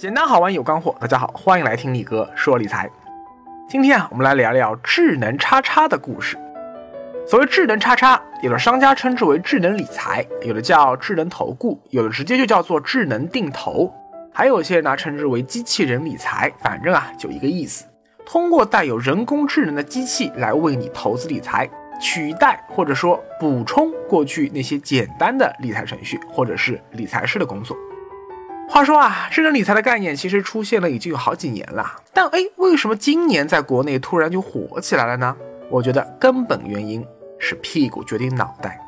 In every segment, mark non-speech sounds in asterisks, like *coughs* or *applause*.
简单好玩有干货，大家好，欢迎来听李哥说理财。今天啊，我们来聊聊智能叉叉的故事。所谓智能叉叉，有的商家称之为智能理财，有的叫智能投顾，有的直接就叫做智能定投，还有些人呢称之为机器人理财。反正啊，就一个意思，通过带有人工智能的机器来为你投资理财，取代或者说补充过去那些简单的理财程序或者是理财师的工作。话说啊，智能理财的概念其实出现了已经有好几年了，但哎，为什么今年在国内突然就火起来了呢？我觉得根本原因。是屁股决定脑袋。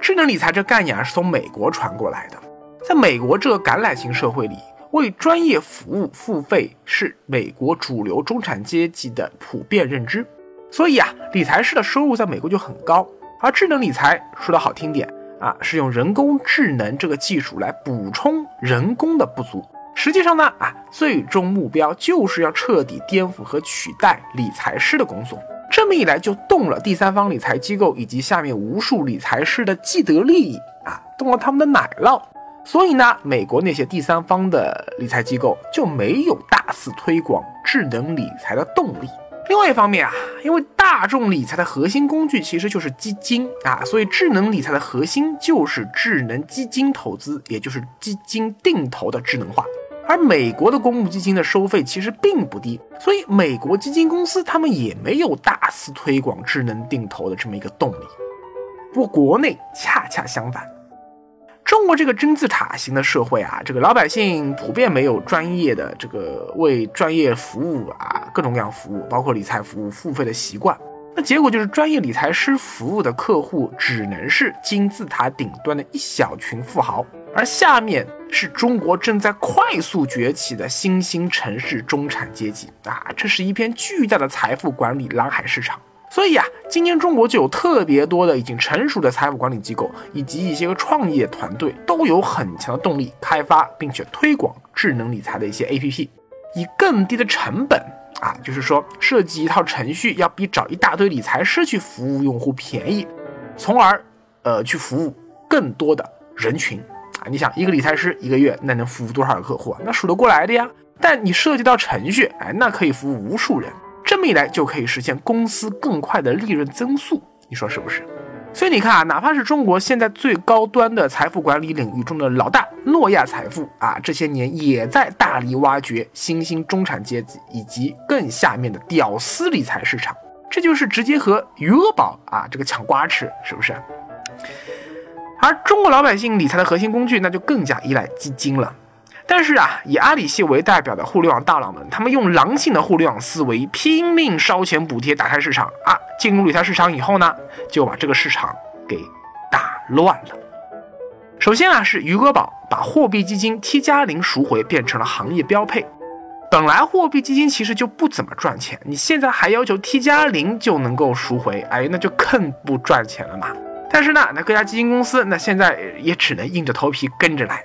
智能理财这概念啊，是从美国传过来的。在美国这个橄榄型社会里，为专业服务付费是美国主流中产阶级的普遍认知。所以啊，理财师的收入在美国就很高。而智能理财说的好听点啊，是用人工智能这个技术来补充人工的不足。实际上呢啊，最终目标就是要彻底颠覆和取代理财师的工作。这么一来，就动了第三方理财机构以及下面无数理财师的既得利益啊，动了他们的奶酪。所以呢，美国那些第三方的理财机构就没有大肆推广智能理财的动力。另外一方面啊，因为大众理财的核心工具其实就是基金啊，所以智能理财的核心就是智能基金投资，也就是基金定投的智能化。而美国的公募基金的收费其实并不低，所以美国基金公司他们也没有大肆推广智能定投的这么一个动力。不过国内恰恰相反，中国这个金字塔型的社会啊，这个老百姓普遍没有专业的这个为专业服务啊各种各样服务，包括理财服务付费的习惯。那结果就是专业理财师服务的客户只能是金字塔顶端的一小群富豪。而下面是中国正在快速崛起的新兴城市中产阶级啊，这是一片巨大的财富管理蓝海市场。所以啊，今年中国就有特别多的已经成熟的财富管理机构，以及一些个创业团队，都有很强的动力开发并且推广智能理财的一些 APP，以更低的成本啊，就是说设计一套程序要比找一大堆理财师去服务用户便宜，从而呃去服务更多的人群啊。你想一个理财师一个月那能服务多少个客户啊？那数得过来的呀。但你涉及到程序，哎，那可以服务无数人。这么一来就可以实现公司更快的利润增速，你说是不是？所以你看啊，哪怕是中国现在最高端的财富管理领域中的老大诺亚财富啊，这些年也在大力挖掘新兴中产阶级以及更下面的屌丝理财市场。这就是直接和余额宝啊这个抢瓜吃，是不是？而中国老百姓理财的核心工具，那就更加依赖基金了。但是啊，以阿里系为代表的互联网大佬们，他们用狼性的互联网思维，拼命烧钱补贴打开市场啊！进入理财市场以后呢，就把这个市场给打乱了。首先啊，是余额宝把货币基金 T 加零赎回变成了行业标配。本来货币基金其实就不怎么赚钱，你现在还要求 T 加零就能够赎回，哎，那就更不赚钱了嘛。但是呢，那各家基金公司那现在也只能硬着头皮跟着来。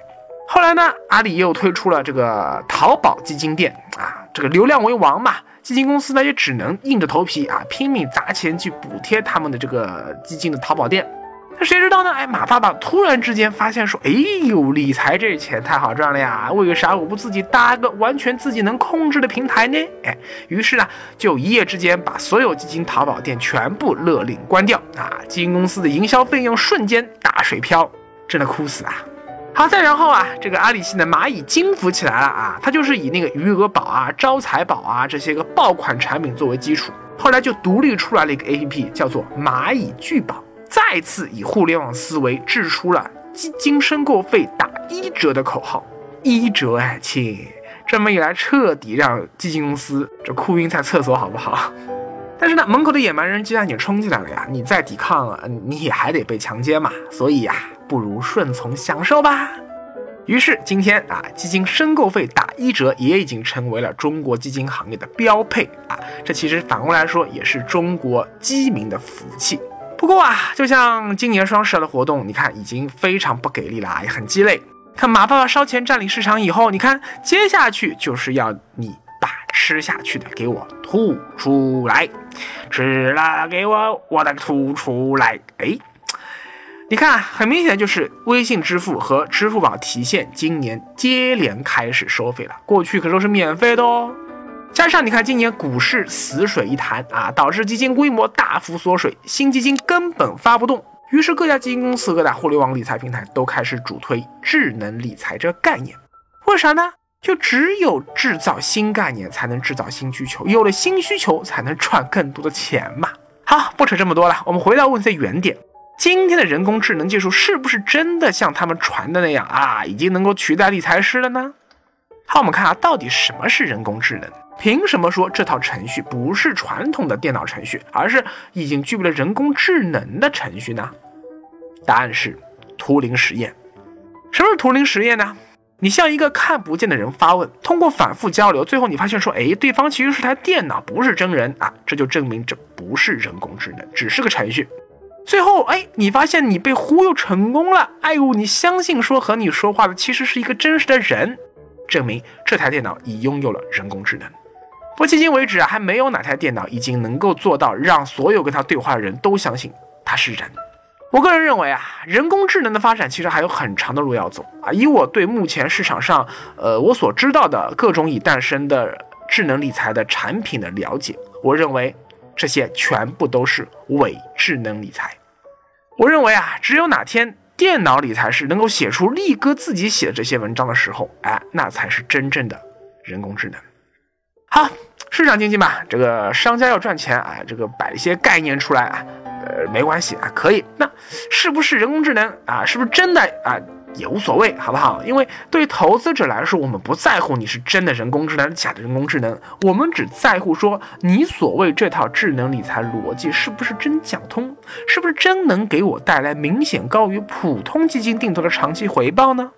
后来呢，阿里又推出了这个淘宝基金店啊，这个流量为王嘛，基金公司呢也只能硬着头皮啊，拼命砸钱去补贴他们的这个基金的淘宝店。那谁知道呢？哎，马爸爸突然之间发现说，哎呦，理财这钱太好赚了呀！为啥我不自己搭个完全自己能控制的平台呢？哎，于是呢，就一夜之间把所有基金淘宝店全部勒令关掉啊！基金公司的营销费用瞬间大水漂，真的哭死啊！好，再然后啊，这个阿里系的蚂蚁金服起来了啊，它就是以那个余额宝啊、招财宝啊这些个爆款产品作为基础，后来就独立出来了一个 APP，叫做蚂蚁聚宝。再次以互联网思维制出了基金申购费打一折的口号，一折哎，亲，这么一来彻底让基金公司这哭晕在厕所，好不好？*laughs* 但是呢，门口的野蛮人既然已经冲进来了呀，你再抵抗，你也还得被强奸嘛，所以呀，不如顺从享受吧。于是今天啊，基金申购费打一折也已经成为了中国基金行业的标配啊，这其实反过来说也是中国基民的福气。不过啊，就像今年双十二的活动，你看已经非常不给力了，也很鸡肋。看马爸爸烧钱占领市场以后，你看接下去就是要你把吃下去的给我吐出来，吃了给我我的吐出来。哎，你看，很明显就是微信支付和支付宝提现今年接连开始收费了，过去可都是免费的哦。加上你看，今年股市死水一潭啊，导致基金规模大幅缩水，新基金根本发不动。于是各家基金公司、各大互联网理财平台都开始主推智能理财这个概念。为啥呢？就只有制造新概念，才能制造新需求，有了新需求，才能赚更多的钱嘛。好，不扯这么多了，我们回到问题的原点。今天的人工智能技术是不是真的像他们传的那样啊，已经能够取代理财师了呢？好，我们看啊，到底什么是人工智能？凭什么说这套程序不是传统的电脑程序，而是已经具备了人工智能的程序呢？答案是图灵实验。什么是图灵实验呢？你向一个看不见的人发问，通过反复交流，最后你发现说，哎，对方其实是台电脑，不是真人啊，这就证明这不是人工智能，只是个程序。最后，哎，你发现你被忽悠成功了。哎呦，你相信说和你说话的其实是一个真实的人，证明这台电脑已拥有了人工智能。不迄今为止啊，还没有哪台电脑已经能够做到让所有跟他对话的人都相信他是人。我个人认为啊，人工智能的发展其实还有很长的路要走啊。以我对目前市场上，呃，我所知道的各种已诞生的智能理财的产品的了解，我认为。这些全部都是伪智能理财。我认为啊，只有哪天电脑理财师能够写出力哥自己写的这些文章的时候，哎，那才是真正的人工智能。好，市场经济嘛，这个商家要赚钱啊，这个摆一些概念出来啊，呃，没关系啊，可以。那是不是人工智能啊？是不是真的啊？也无所谓，好不好？因为对投资者来说，我们不在乎你是真的人工智能还是，假的人工智能，我们只在乎说你所谓这套智能理财逻辑是不是真讲通，是不是真能给我带来明显高于普通基金定投的长期回报呢？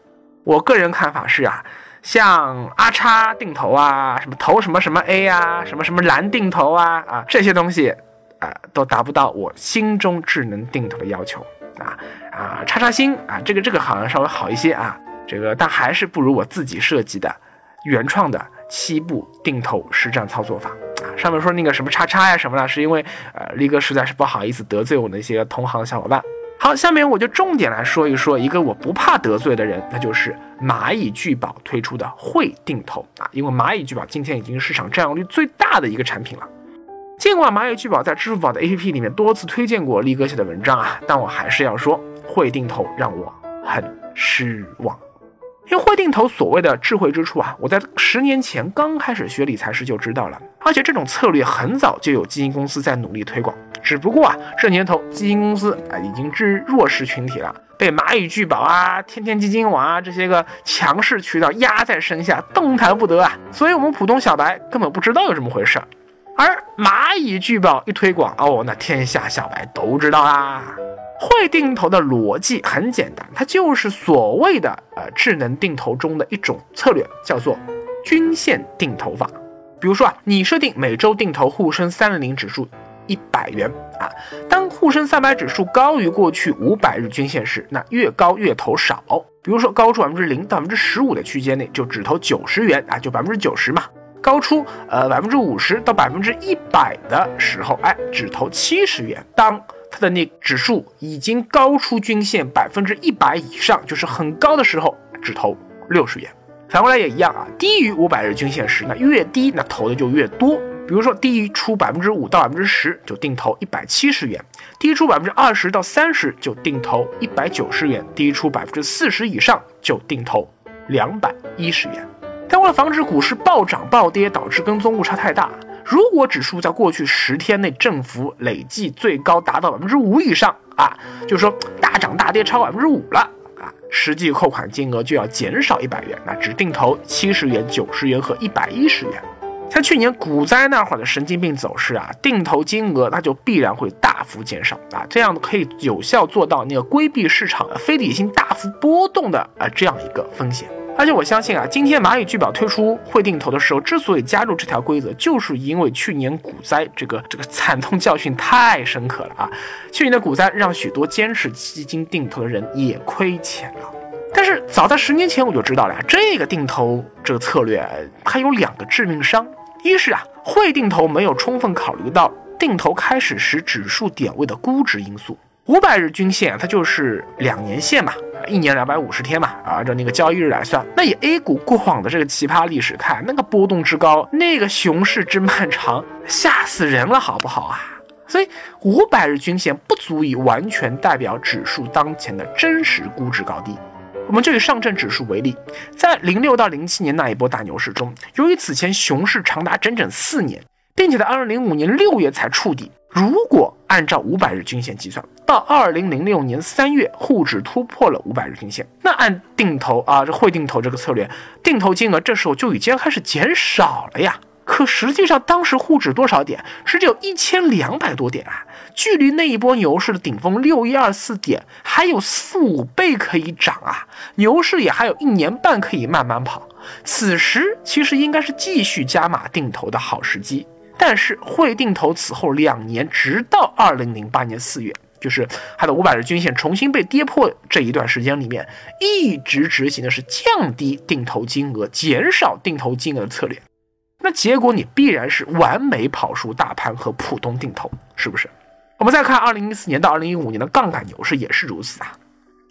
我个人看法是啊，像阿叉定投啊，什么投什么什么 A 啊，什么什么蓝定投啊，啊这些东西，啊，都达不到我心中智能定投的要求。啊啊，叉叉星啊，这个这个好像稍微好一些啊，这个但还是不如我自己设计的原创的七步定投实战操作法啊。上面说那个什么叉叉呀什么的，是因为呃力哥实在是不好意思得罪我那些同行小伙伴。好，下面我就重点来说一说一个我不怕得罪的人，那就是蚂蚁聚宝推出的会定投啊，因为蚂蚁聚宝今天已经是市场占有率最大的一个产品了。尽管蚂蚁聚宝在支付宝的 APP 里面多次推荐过力哥写的文章啊，但我还是要说，会定投让我很失望。因为会定投所谓的智慧之处啊，我在十年前刚开始学理财时就知道了，而且这种策略很早就有基金公司在努力推广。只不过啊，这年头基金公司啊已经至弱势群体了，被蚂蚁聚宝啊、天天基金网啊这些个强势渠道压在身下，动弹不得啊。所以我们普通小白根本不知道有这么回事。而蚂蚁聚宝一推广哦，那天下小白都知道啦。会定投的逻辑很简单，它就是所谓的呃智能定投中的一种策略，叫做均线定投法。比如说啊，你设定每周定投沪深三零零指数一百元啊，当沪深三百指数高于过去五百日均线时，那越高越投少。比如说高出百分之零到百分之十五的区间内，就只投九十元啊，就百分之九十嘛。高出呃百分之五十到百分之一百的时候，哎，只投七十元。当它的那指数已经高出均线百分之一百以上，就是很高的时候，只投六十元。反过来也一样啊，低于五百日均线时，那越低那投的就越多。比如说低于出百分之五到百分之十，就定投一百七十元；低出百分之二十到三十，就定投一百九十元；低出百分之四十以上，就定投两百一十元。但为了防止股市暴涨暴跌导致跟踪误差太大，如果指数在过去十天内振幅累计最高达到百分之五以上啊，就是说大涨大跌超百分之五了啊，实际扣款金额就要减少一百元，那只定投七十元、九十元和一百一十元。像去年股灾那会儿的神经病走势啊，定投金额那就必然会大幅减少啊，这样可以有效做到那个规避市场的非理性大幅波动的啊这样一个风险。而且我相信啊，今天蚂蚁聚宝推出会定投的时候，之所以加入这条规则，就是因为去年股灾这个这个惨痛教训太深刻了啊！去年的股灾让许多坚持基金定投的人也亏钱了。但是早在十年前我就知道了，这个定投这个策略它有两个致命伤：一是啊，会定投没有充分考虑到定投开始时指数点位的估值因素。五百日均线它就是两年线嘛，一年两百五十天嘛，啊按照那个交易日来算。那以 A 股过往的这个奇葩历史看，那个波动之高，那个熊市之漫长，吓死人了，好不好啊？所以五百日均线不足以完全代表指数当前的真实估值高低。我们就以上证指数为例，在零六到零七年那一波大牛市中，由于此前熊市长达整整四年。并且在二零零五年六月才触底。如果按照五百日均线计算，到二零零六年三月，沪指突破了五百日均线，那按定投啊，这会定投这个策略，定投金额这时候就已经开始减少了呀。可实际上，当时沪指多少点？是只有一千两百多点啊，距离那一波牛市的顶峰六一二四点还有四五倍可以涨啊，牛市也还有一年半可以慢慢跑。此时其实应该是继续加码定投的好时机。但是汇定投此后两年，直到二零零八年四月，就是它的五百日均线重新被跌破这一段时间里面，一直执行的是降低定投金额、减少定投金额的策略。那结果你必然是完美跑输大盘和普通定投，是不是？我们再看二零一四年到二零一五年的杠杆牛市也是如此啊。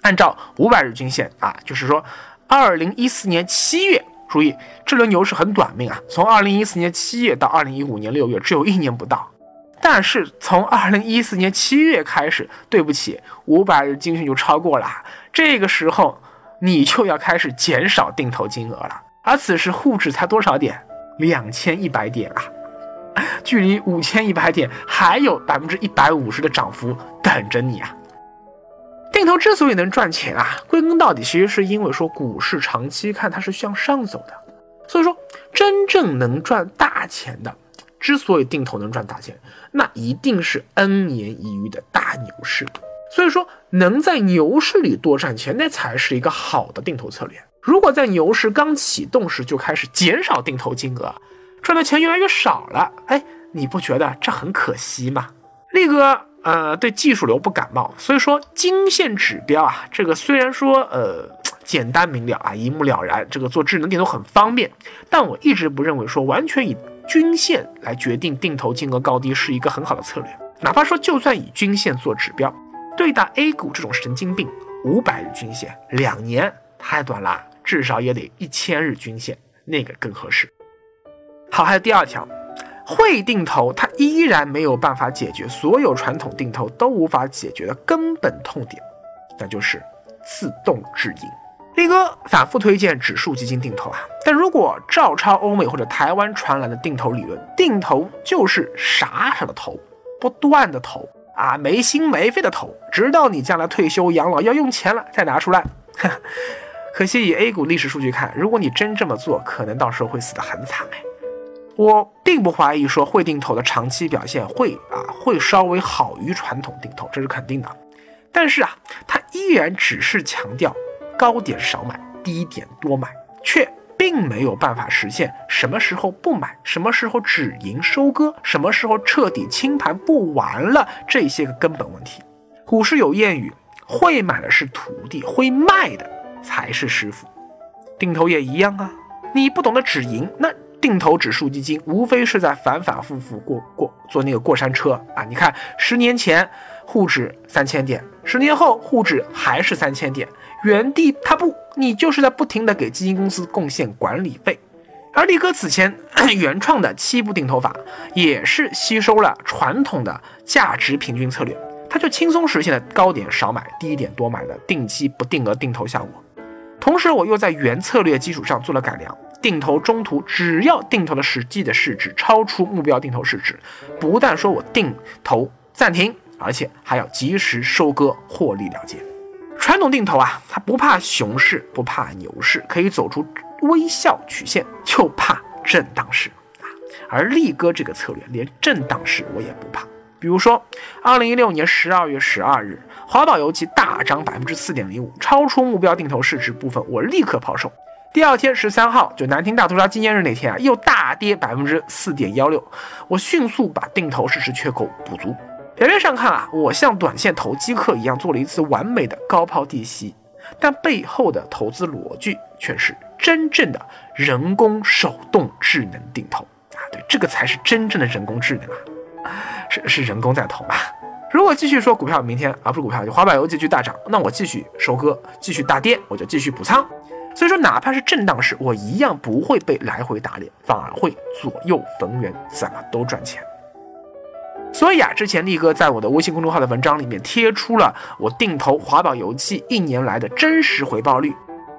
按照五百日均线啊，就是说二零一四年七月。注意，这轮牛市很短命啊，从二零一四年七月到二零一五年六月，只有一年不到。但是从二零一四年七月开始，对不起，五百日均线就超过了。这个时候，你就要开始减少定投金额了。而此时沪指才多少点？两千一百点啊，距离五千一百点还有百分之一百五十的涨幅等着你啊！定投之所以能赚钱啊，归根到底其实是因为说股市长期看它是向上走的，所以说真正能赚大钱的，之所以定投能赚大钱，那一定是 N 年一遇的大牛市。所以说能在牛市里多赚钱，那才是一个好的定投策略。如果在牛市刚启动时就开始减少定投金额，赚的钱越来越少了，哎，你不觉得这很可惜吗？力哥。呃，对技术流不感冒，所以说均线指标啊，这个虽然说呃简单明了啊，一目了然，这个做智能定投很方便，但我一直不认为说完全以均线来决定定投金额高低是一个很好的策略。哪怕说就算以均线做指标，对待 A 股这种神经病，五百日均线两年太短了，至少也得一千日均线那个更合适。好，还有第二条。会定投，它依然没有办法解决所有传统定投都无法解决的根本痛点，那就是自动止盈。力哥反复推荐指数基金定投啊，但如果照抄欧美或者台湾传来的定投理论，定投就是傻傻的投，不断的投啊，没心没肺的投，直到你将来退休养老要用钱了再拿出来。*laughs* 可惜以 A 股历史数据看，如果你真这么做，可能到时候会死得很惨哎。我并不怀疑说会定投的长期表现会啊会稍微好于传统定投，这是肯定的。但是啊，它依然只是强调高点少买，低点多买，却并没有办法实现什么时候不买，什么时候止盈收割，什么时候彻底清盘不玩了这些个根本问题。股市有谚语，会买的是徒弟，会卖的才是师傅。定投也一样啊，你不懂得止盈，那。定投指数基金无非是在反反复复过过坐那个过山车啊！你看，十年前沪指三千点，十年后沪指还是三千点，原地踏步，你就是在不停的给基金公司贡献管理费。而力哥此前 *coughs* 原创的七步定投法，也是吸收了传统的价值平均策略，它就轻松实现了高点少买、低点多买的定期不定额定投效果。同时，我又在原策略基础上做了改良。定投中途，只要定投的实际的市值超出目标定投市值，不但说我定投暂停，而且还要及时收割获利了结。传统定投啊，它不怕熊市，不怕牛市，可以走出微笑曲线，就怕震荡市啊。而力哥这个策略，连震荡市我也不怕。比如说，二零一六年十二月十二日，华宝油气大涨百分之四点零五，超出目标定投市值部分，我立刻抛售。第二天十三号，就南京大屠杀纪念日那天啊，又大跌百分之四点幺六，我迅速把定投市值缺口补足。表面上看啊，我像短线投机客一样做了一次完美的高抛低吸，但背后的投资逻辑却是真正的人工手动智能定投啊！对，这个才是真正的人工智能啊，是是人工在投啊。如果继续说股票明天啊不是股票就滑板油继续大涨，那我继续收割，继续大跌，我就继续补仓。所以说，哪怕是震荡市，我一样不会被来回打脸，反而会左右逢源，怎么都赚钱。所以啊，之前力哥在我的微信公众号的文章里面贴出了我定投华宝油气一年来的真实回报率。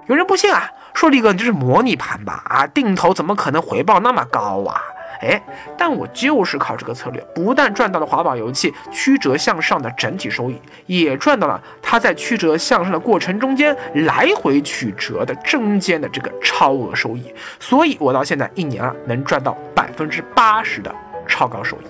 有人不信啊，说力哥你这是模拟盘吧？啊，定投怎么可能回报那么高啊？哎，但我就是靠这个策略，不但赚到了华宝油气曲折向上的整体收益，也赚到了它在曲折向上的过程中间来回曲折的中间的这个超额收益。所以，我到现在一年啊，能赚到百分之八十的超高收益。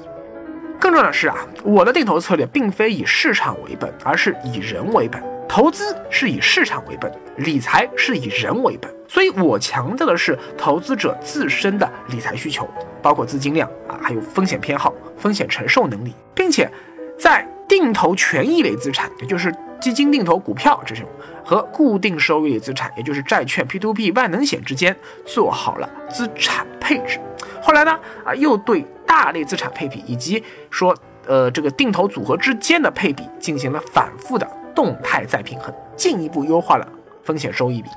更重要的是啊，我的定投策略并非以市场为本，而是以人为本。投资是以市场为本，理财是以人为本，所以我强调的是投资者自身的理财需求，包括资金量啊，还有风险偏好、风险承受能力，并且在定投权益类资产，也就是基金定投股票这种和固定收益类资产，也就是债券、P2P、万能险之间做好了资产配置。后来呢，啊，又对大类资产配比以及说呃这个定投组合之间的配比进行了反复的。动态再平衡，进一步优化了风险收益比。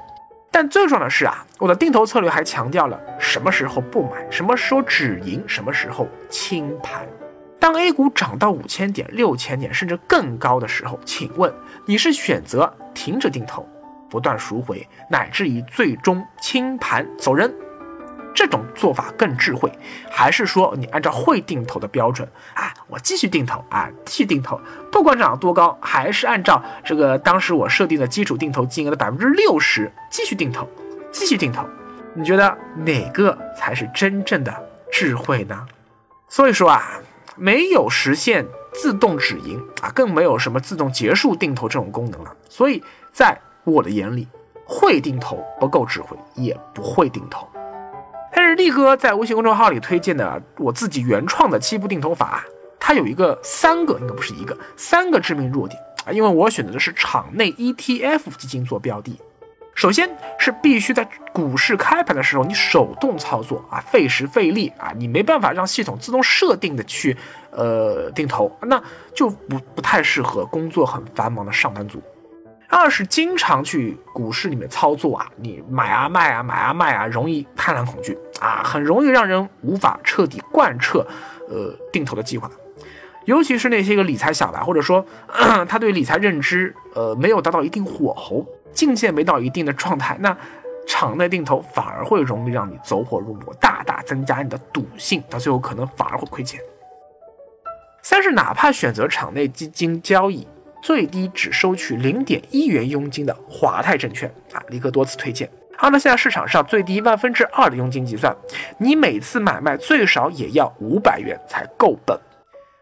但最重要的是啊，我的定投策略还强调了什么时候不买，什么时候止盈，什么时候清盘。当 A 股涨到五千点、六千点甚至更高的时候，请问你是选择停止定投，不断赎回，乃至于最终清盘走人？这种做法更智慧，还是说你按照会定投的标准啊？我继续定投啊，继续定投，不管涨多高，还是按照这个当时我设定的基础定投金额的百分之六十继续定投，继续定投。你觉得哪个才是真正的智慧呢？所以说啊，没有实现自动止盈啊，更没有什么自动结束定投这种功能了。所以在我的眼里，会定投不够智慧，也不会定投。力哥在微信公众号里推荐的我自己原创的七步定投法，它有一个三个，应该不是一个，三个致命弱点啊！因为我选择的是场内 ETF 基金做标的，首先是必须在股市开盘的时候你手动操作啊，费时费力啊，你没办法让系统自动设定的去呃定投，那就不不太适合工作很繁忙的上班族。二是经常去股市里面操作啊，你买啊卖啊买啊卖啊，容易贪婪恐惧啊，很容易让人无法彻底贯彻呃定投的计划。尤其是那些个理财小白，或者说 *coughs* 他对理财认知呃没有达到一定火候，境界没到一定的状态，那场内定投反而会容易让你走火入魔，大大增加你的赌性，到最后可能反而会亏钱。三是哪怕选择场内基金交易。最低只收取零点一元佣金的华泰证券啊，李哥多次推荐。按照现在市场上最低万分之二的佣金计算，你每次买卖最少也要五百元才够本。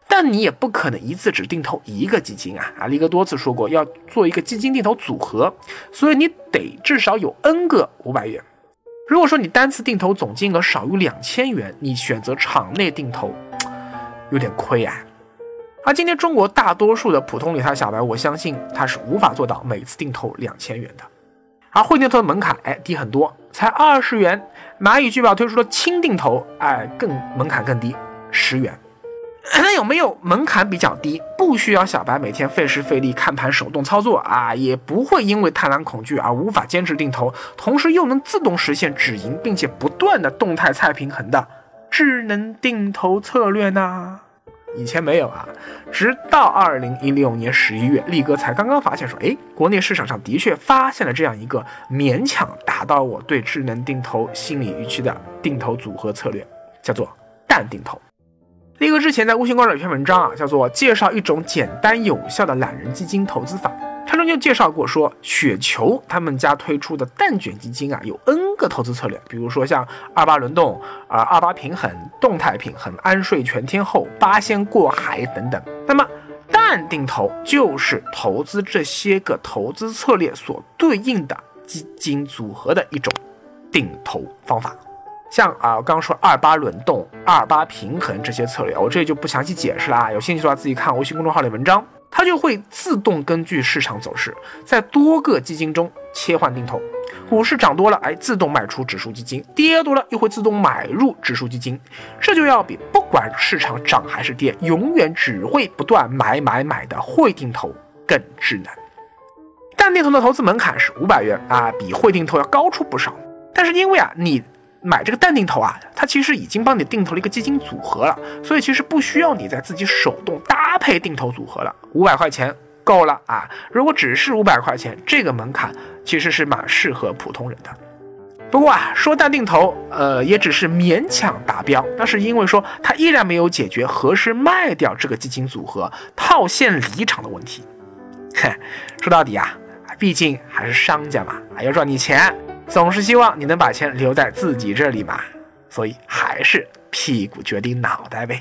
但你也不可能一次只定投一个基金啊啊！力哥多次说过要做一个基金定投组合，所以你得至少有 N 个五百元。如果说你单次定投总金额少于两千元，你选择场内定投，有点亏啊。而今天中国大多数的普通理财小白，我相信他是无法做到每次定投两千元的。而会定投的门槛，哎，低很多，才二十元。蚂蚁聚宝推出的轻定投，哎，更门槛更低，十元。*clears throat* 那有没有门槛比较低，不需要小白每天费时费力看盘手动操作啊，也不会因为贪婪恐惧而无法坚持定投，同时又能自动实现止盈，并且不断的动态菜平衡的智能定投策略呢？以前没有啊，直到二零一六年十一月，力哥才刚刚发现说，哎，国内市场上的确发现了这样一个勉强达到我对智能定投心理预期的定投组合策略，叫做淡定投。力哥之前在微信公众号有篇文章啊，叫做介绍一种简单有效的懒人基金投资法。他中就介绍过说，雪球他们家推出的蛋卷基金啊，有 N 个投资策略，比如说像二八轮动、啊二八平衡、动态平衡、安睡全天候、八仙过海等等。那么蛋定投就是投资这些个投资策略所对应的基金组合的一种定投方法。像啊，刚刚说二八轮动、二八平衡这些策略，我这里就不详细解释了啊，有兴趣的话自己看微信公众号里文章。它就会自动根据市场走势，在多个基金中切换定投。股市涨多了，哎，自动卖出指数基金；跌多了，又会自动买入指数基金。这就要比不管市场涨还是跌，永远只会不断买买买的会定投更智能。但定投的投资门槛是五百元啊，比会定投要高出不少。但是因为啊，你买这个淡定投啊，它其实已经帮你定投了一个基金组合了，所以其实不需要你再自己手动搭配定投组合了。五百块钱。够了啊！如果只是五百块钱，这个门槛其实是蛮适合普通人的。不过啊，说淡定投，呃，也只是勉强达标，那是因为说它依然没有解决何时卖掉这个基金组合、套现离场的问题。哼，说到底啊，毕竟还是商家嘛，还要赚你钱，总是希望你能把钱留在自己这里嘛，所以还是屁股决定脑袋呗。